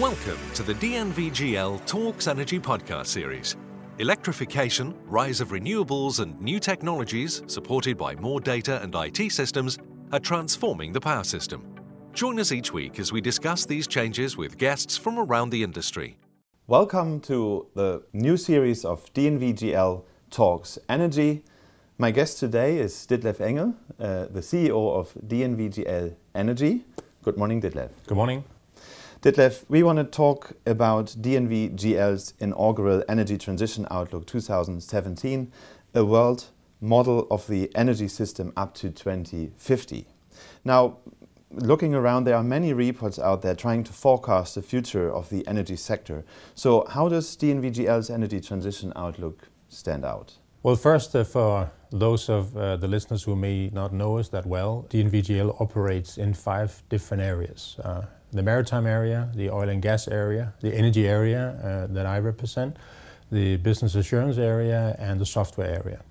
Welcome to the DNVGL Talks Energy podcast series. Electrification, rise of renewables, and new technologies, supported by more data and IT systems, are transforming the power system. Join us each week as we discuss these changes with guests from around the industry. Welcome to the new series of DNVGL Talks Energy. My guest today is Ditlev Engel, uh, the CEO of DNVGL Energy. Good morning, Ditlev. Good morning. Ditlev, we want to talk about DNVGL's inaugural Energy Transition Outlook 2017, a world model of the energy system up to 2050. Now, looking around, there are many reports out there trying to forecast the future of the energy sector. So, how does DNVGL's Energy Transition Outlook stand out? Well, first, uh, for those of uh, the listeners who may not know us that well, DNVGL operates in five different areas. Uh, the maritime area, the oil and gas area, the energy area uh, that I represent, the business assurance area, and the software area.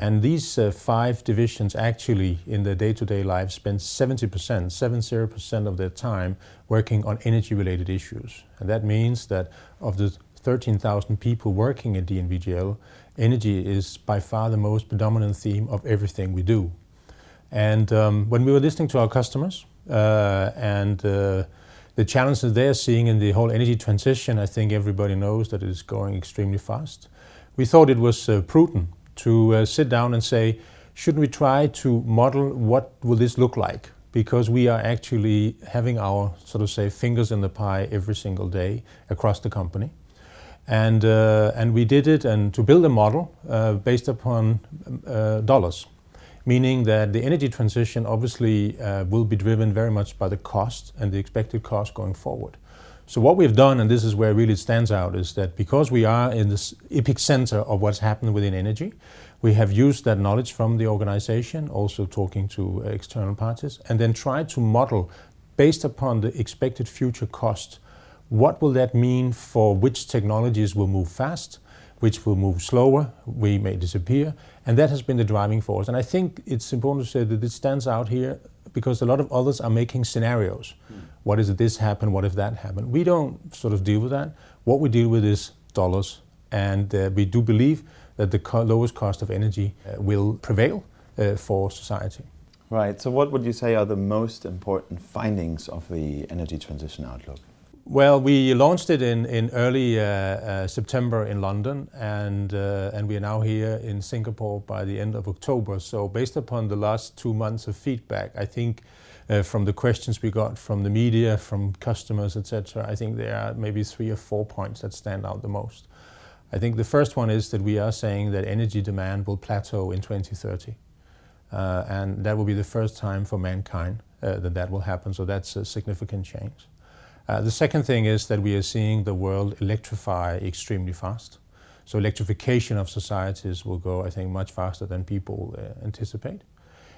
And these uh, five divisions actually, in their day to day life, spend 70%, 70% of their time working on energy related issues. And that means that of the 13,000 people working at DNVGL, energy is by far the most predominant theme of everything we do. And um, when we were listening to our customers, and uh, the challenges they're seeing in the whole energy transition, I think everybody knows that it is going extremely fast. We thought it was uh, prudent to sit down and say, shouldn't we try to model what will this look like? Because we are actually having our sort of say fingers in the pie every single day across the company. And, uh, and we did it and to build a model uh, based upon uh, dollars meaning that the energy transition obviously uh, will be driven very much by the cost and the expected cost going forward. So what we've done, and this is where really it stands out, is that because we are in this epic center of what's happened within energy, we have used that knowledge from the organization, also talking to external parties, and then tried to model based upon the expected future cost, what will that mean for which technologies will move fast, which will move slower, we may disappear, and that has been the driving force. And I think it's important to say that it stands out here because a lot of others are making scenarios. Mm. What if this happen? What if that happen? We don't sort of deal with that. What we deal with is dollars, and uh, we do believe that the co- lowest cost of energy uh, will prevail uh, for society. Right. So, what would you say are the most important findings of the energy transition outlook? Well, we launched it in, in early uh, uh, September in London, and, uh, and we are now here in Singapore by the end of October. So, based upon the last two months of feedback, I think uh, from the questions we got from the media, from customers, etc., I think there are maybe three or four points that stand out the most. I think the first one is that we are saying that energy demand will plateau in 2030. Uh, and that will be the first time for mankind uh, that that will happen. So, that's a significant change. Uh, the second thing is that we are seeing the world electrify extremely fast. So electrification of societies will go, I think, much faster than people uh, anticipate.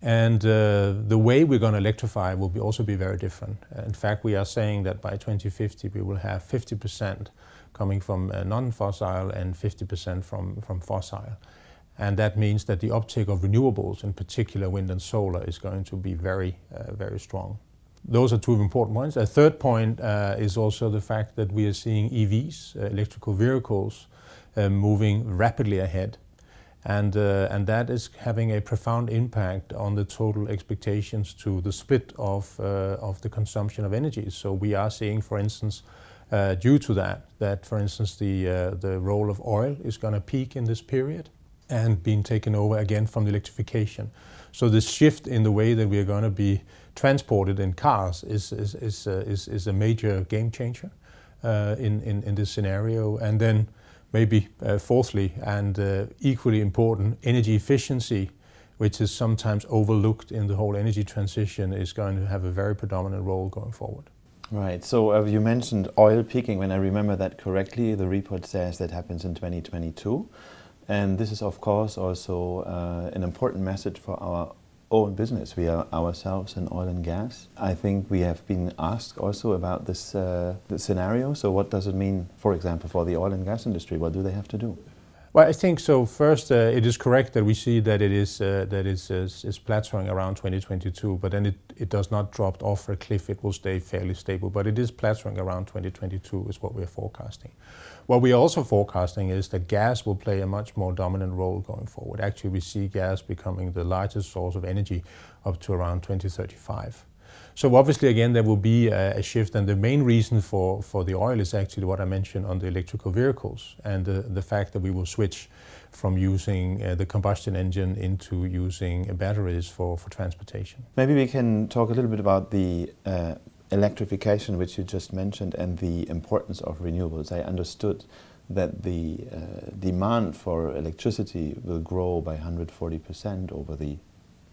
And uh, the way we're going to electrify will be also be very different. In fact, we are saying that by 2050 we will have 50% coming from uh, non-fossil and 50% from, from fossil. And that means that the uptake of renewables, in particular wind and solar, is going to be very, uh, very strong. Those are two important points. A third point uh, is also the fact that we are seeing EVs, uh, electrical vehicles, uh, moving rapidly ahead. And, uh, and that is having a profound impact on the total expectations to the split of, uh, of the consumption of energy. So we are seeing, for instance, uh, due to that, that for instance the, the role of oil is going to peak in this period and being taken over again from the electrification. So the shift in the way that we are going to be transported in cars is, is, is, uh, is, is a major game changer uh, in, in, in this scenario. And then maybe uh, fourthly and uh, equally important, energy efficiency, which is sometimes overlooked in the whole energy transition, is going to have a very predominant role going forward. Right. So uh, you mentioned oil peaking. When I remember that correctly, the report says that happens in 2022. And this is, of course, also uh, an important message for our own business. We are ourselves in oil and gas. I think we have been asked also about this, uh, this scenario. So, what does it mean, for example, for the oil and gas industry? What do they have to do? Well, I think so. First, uh, it is correct that we see that it is uh, that is, is, is plateauing around 2022, but then it, it does not drop off a cliff. It will stay fairly stable, but it is plateauing around 2022 is what we're forecasting. What we're also forecasting is that gas will play a much more dominant role going forward. Actually, we see gas becoming the largest source of energy up to around 2035. So obviously, again, there will be a, a, shift, and the main reason for, for the oil is actually what I mentioned on the electrical vehicles and the, the fact that we will switch from using uh, the combustion engine into using batteries for, for transportation. Maybe we can talk a little bit about the uh, electrification, which you just mentioned, and the importance of renewables. I understood that the uh, demand for electricity will grow by 140% over the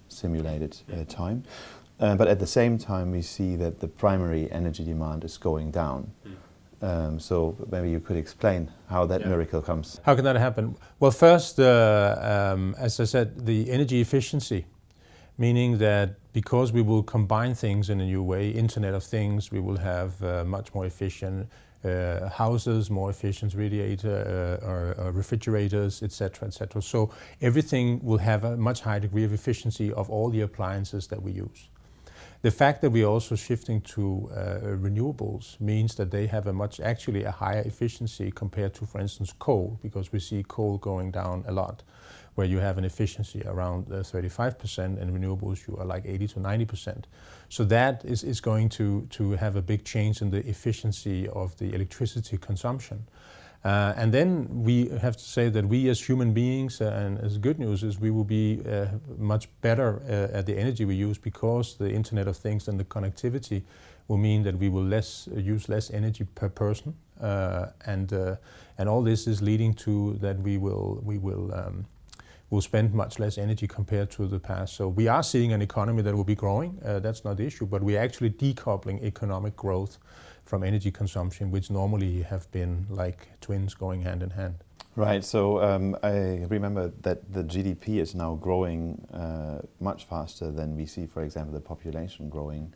simulated uh, time. Uh, but at the same time, we see that the primary energy demand is going down. Mm. Um, so maybe you could explain how that yeah. miracle comes. How can that happen? Well, first, uh, um, as I said, the energy efficiency, meaning that because we will combine things in a new way, Internet of Things, we will have uh, much more efficient uh, houses, more efficient radiator uh, or, or, refrigerators, etc., etc. So everything will have a much higher degree of efficiency of all the appliances that we use. The fact that we're also shifting to uh, renewables means that they have a much, actually a higher efficiency compared to, for instance, coal, because we see coal going down a lot, where you have an efficiency around uh, 35% and renewables you are like 80 to 90%. So that is, is going to, to have a big change in the efficiency of the electricity consumption. Uh, and then we have to say that we as human beings, uh, and as good news is we will be uh, much better uh, at the energy we use because the Internet of Things and the connectivity will mean that we will less uh, use less energy per person, uh, and and all this is leading to that we will we will um, will spend much less energy compared to the past. So we are seeing an economy that will be growing. that's not the issue, but we're actually decoupling economic growth from energy consumption, which normally have been like twins going hand in hand. Right. So um, I remember that the GDP is now growing uh, much faster than we see, for example, the population growing,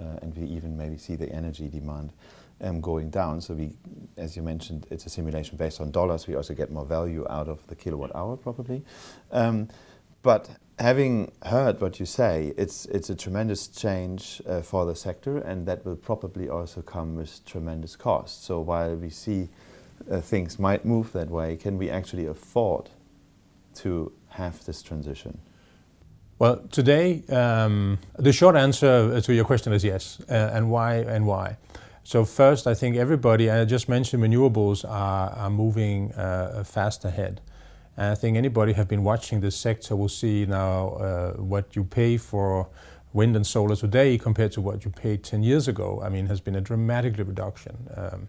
uh, and we even maybe see the energy demand um, going down. So we, as you mentioned, it's a simulation based on dollars. We also get more value out of the kilowatt hour, probably. Um, but having heard what you say, it's it's a tremendous change uh, for the sector, and that will probably also come with tremendous cost. So while we see uh, things might move that way, can we actually afford to have this transition? Well, today um, the short answer to your question is yes, uh, and why and why. So first, I think everybody, I just mentioned renewables are, are moving uh, fast ahead. And I think anybody have been watching this sector will see now uh, what you pay for wind and solar today compared to what you paid 10 years ago. I mean, has been a dramatic reduction. Um,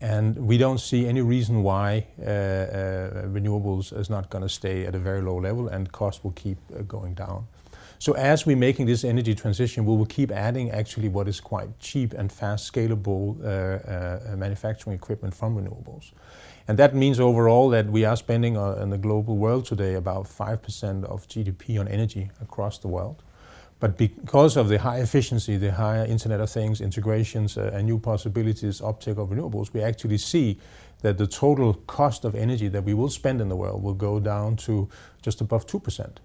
and we don't see any reason why uh, uh, renewables is not going to stay at a very low level and costs will keep uh, going down. So as we're making this energy transition, we will keep adding actually what is quite cheap and fast scalable uh, uh, manufacturing equipment from renewables. And that means overall that we are spending uh, in the global world today about 5% of GDP on energy across the world. But because of the high efficiency, the higher Internet of Things, integrations, uh, and new possibilities, uptake of renewables, we actually see that the total cost of energy that we will spend in the world will go down to just above 2%,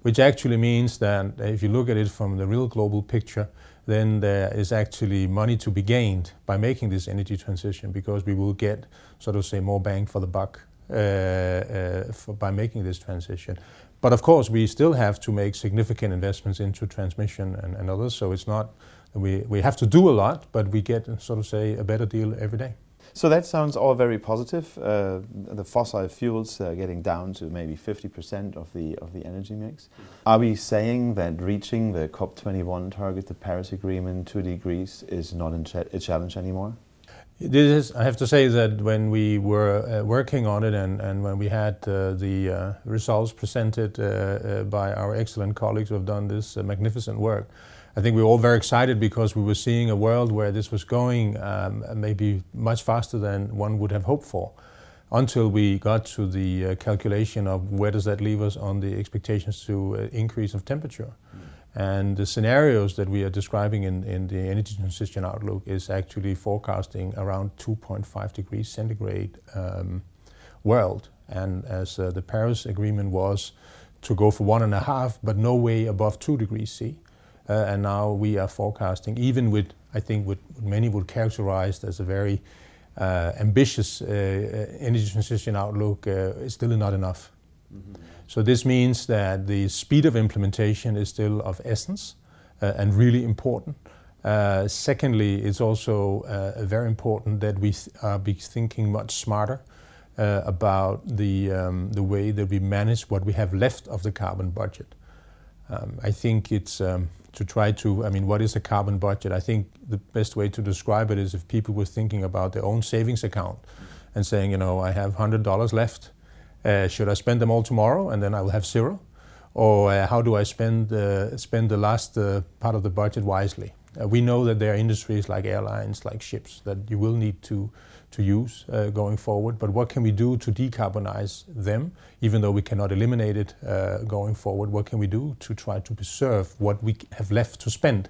which actually means that if you look at it from the real global picture, then there is actually money to be gained by making this energy transition because we will get, so to say, more bang for the buck uh, uh, for, by making this transition. But of course, we still have to make significant investments into transmission and, and others. So it's not we we have to do a lot, but we get, so to say, a better deal every day. So that sounds all very positive. Uh, the fossil fuels are getting down to maybe 50% of the of the energy mix. Are we saying that reaching the COP21 target, the Paris Agreement, two degrees, is not a challenge anymore? This is, I have to say that when we were uh, working on it and, and when we had uh, the uh, results presented uh, uh, by our excellent colleagues who have done this magnificent work, I think we were all very excited because we were seeing a world where this was going um, maybe much faster than one would have hoped for until we got to the uh, calculation of where does that leave us on the expectations to uh, increase of temperature. Mm. And the scenarios that we are describing in, in the energy transition outlook is actually forecasting around 2.5 degrees centigrade um, world And as uh, the Paris Agreement was to go for one and a half, but no way above two degrees C. Uh, and now we are forecasting, even with, I think, what many would characterize as a very uh, ambitious uh, energy transition outlook, is still not enough. Mm-hmm. So this means that the speed of implementation is still of essence and really important. Uh, secondly, it's also uh, very important that we are be thinking much smarter uh, about the, um, the way that we manage what we have left of the carbon budget. Um, I think it's um, to try to, I mean, what is a carbon budget? I think the best way to describe it is if people were thinking about their own savings account and saying, you know, I have $100 left. Uh, should I spend them all tomorrow and then I will have zero? Or uh, how do I spend, uh, spend the last uh, part of the budget wisely? Uh, we know that there are industries like airlines, like ships, that you will need to to use uh, going forward. But what can we do to decarbonize them, even though we cannot eliminate it uh, going forward? What can we do to try to preserve what we have left to spend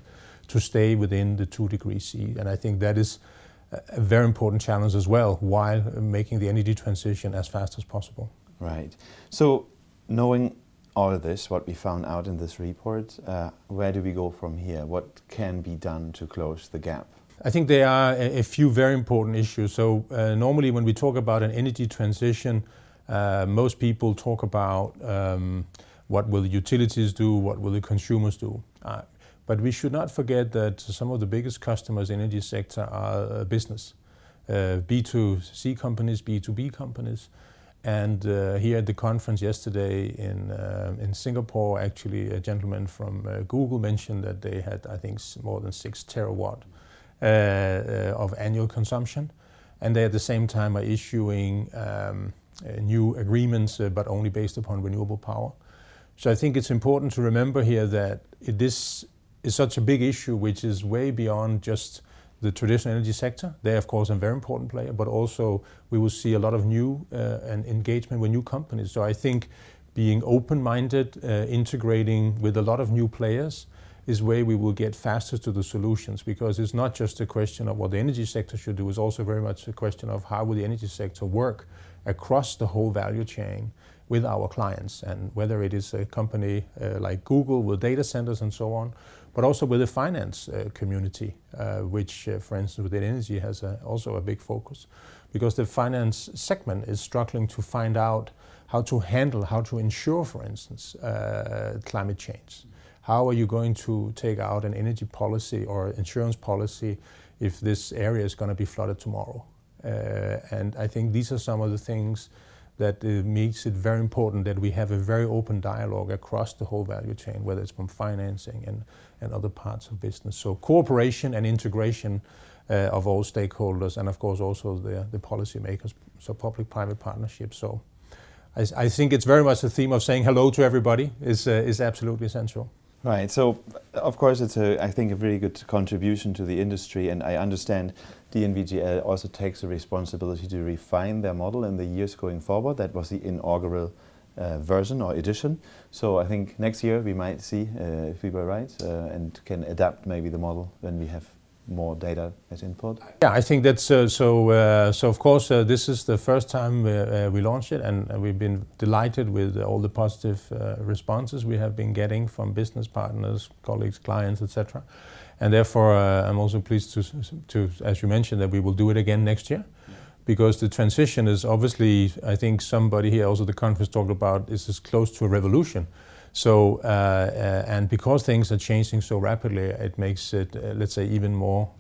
to stay within the two degrees C? And I think that is a very important challenge as well, while making the energy transition as fast as possible. Right. So, knowing all of this, what we found out in this report, uh, where do we go from here? What can be done to close the gap? I think there are a, few very important issues. So uh, normally when we talk about an energy transition, uh, most people talk about um, what will the utilities do, what will the consumers do. Uh, but we should not forget that some of the biggest customers in the energy sector are uh, business, uh, B2C companies, B2B companies. And uh, here at the conference yesterday in in Singapore, actually, a gentleman from Google mentioned that they had, I think, more than six terawatt of annual consumption. And they at the same time are issuing um, uh, new agreements, but only based upon renewable power. So I think it's important to remember here that this is such a big issue, which is way beyond just the traditional energy sector. They, of course, are a very important player, but also we will see a lot of new uh, and engagement with new companies. So I think being open-minded, uh, integrating with a lot of new players, is where we will get faster to the solutions because it's not just a question of what the energy sector should do, it's also very much a question of how will the energy sector work across the whole value chain with our clients and whether it is a company uh, like Google with data centers and so on, but also with the finance uh, community, uh, which, uh, for instance, within energy has a, also a big focus because the finance segment is struggling to find out how to handle, how to ensure, for instance, uh, climate change. How are you going to take out an energy policy or insurance policy if this area is going to be flooded tomorrow? Uh, and I think these are some of the things that uh, makes it very important that we have a very open dialogue across the whole value chain, whether it's from financing and, and other parts of business. So cooperation and integration uh, of all stakeholders, and of course also the, the policymakers, so public-private partnerships. So I, I, think it's very much a theme of saying hello to everybody is, uh, is absolutely essential. Right. So, of course, it's a I think a very good contribution to the industry, and I understand DNVGL also takes the responsibility to refine their model in the years going forward. That was the inaugural uh, version or edition. So I think next year we might see uh, if we were right uh, and can adapt maybe the model when we have more data as input? Yeah, I think that's uh, so. Uh, so of course, uh, this is the first time uh, we launched it, and we've been delighted with all the positive uh, responses we have been getting from business partners, colleagues, clients, etc. And therefore, uh, I'm also pleased to, to, as you mentioned, that we will do it again next year. Because the transition is obviously, I think somebody here also the conference talked about, is as close to a revolution. So, uh, uh, and because things are changing so rapidly, it makes it, uh, let's say, even more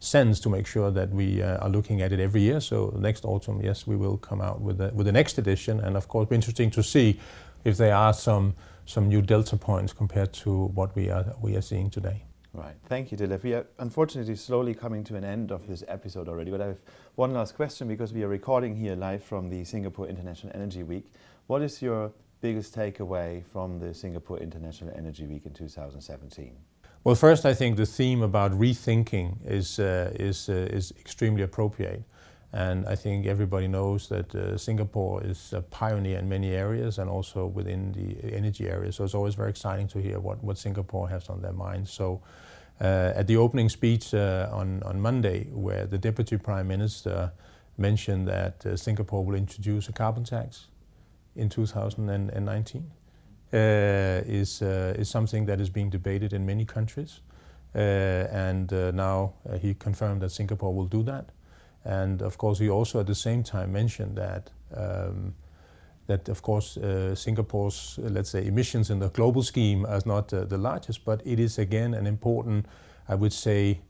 sense to make sure that we are looking at it every year. So next autumn, yes, we will come out with the, with the next edition. And of course, be interesting to see if there are some, some new delta points compared to what we are, we are seeing today. Right. Thank you, Ditlev. We are unfortunately slowly coming to an end of this episode already, but I have one last question because we are recording here live from the Singapore International Energy Week. What is your biggest takeaway from the Singapore International Energy Week in 2017? Well, first, I think the theme about rethinking is, uh, is, uh, is extremely appropriate. And I think everybody knows that uh, Singapore is a pioneer in many areas and also within the energy area. So it's always very exciting to hear what, what Singapore has on their mind. So uh, at the opening speech uh, on, on Monday, where the Deputy Prime Minister mentioned that uh, Singapore will introduce a carbon tax in 2019. Uh, is uh, is something that is being debated in many countries, uh, and now he confirmed that Singapore will do that. And of course, he also at the same time mentioned that. Um, that of course uh, Singapore's uh, let's say emissions in the global scheme are not uh, the largest, but it is again an important, I would say,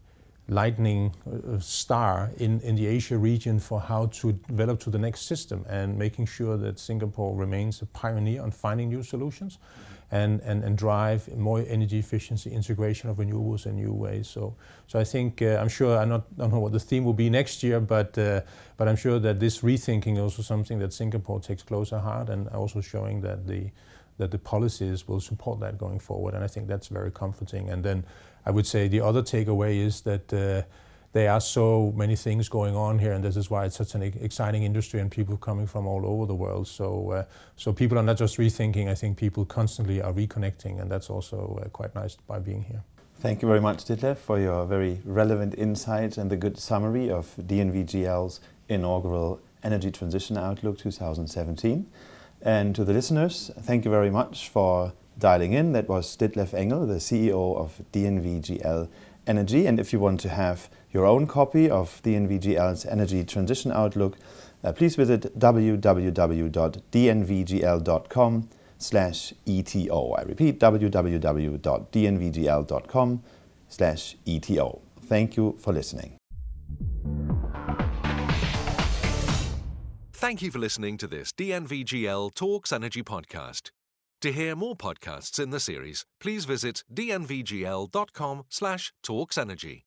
lightning uh, star in, in the Asia region for how to develop to the next system and making sure that Singapore remains a pioneer on finding new solutions and, and, and drive more energy efficiency, integration of renewables in new ways. So, so I think, uh, I'm sure, I don't know what the theme will be next year, but, uh, but I'm sure that this rethinking is also something that Singapore takes closer heart and also showing that the, that the policies will support that going forward. And I think that's very comforting. And then I would say the other takeaway is that uh, there are so many things going on here, and this is why it's such an exciting industry and people coming from all over the world. So, uh, so people are not just rethinking. I think people constantly are reconnecting, and that's also uh, quite nice by being here. Thank you very much, Ditlev, for your very relevant insights and the good summary of DNVGL's inaugural Energy Transition Outlook 2017. And to the listeners, thank you very much for dialing in. That was Ditlev Engel, the CEO of DNVGL Energy. And if you want to have your own copy of DNVGL's Energy Transition Outlook, uh, please visit www.dnvgl.com slash ETO. I repeat, www.dnvgl.com slash ETO. Thank you for listening. Thank you for listening to this DNVGL Talks Energy podcast. To hear more podcasts in the series, please visit dnvgl.com slash talksenergy.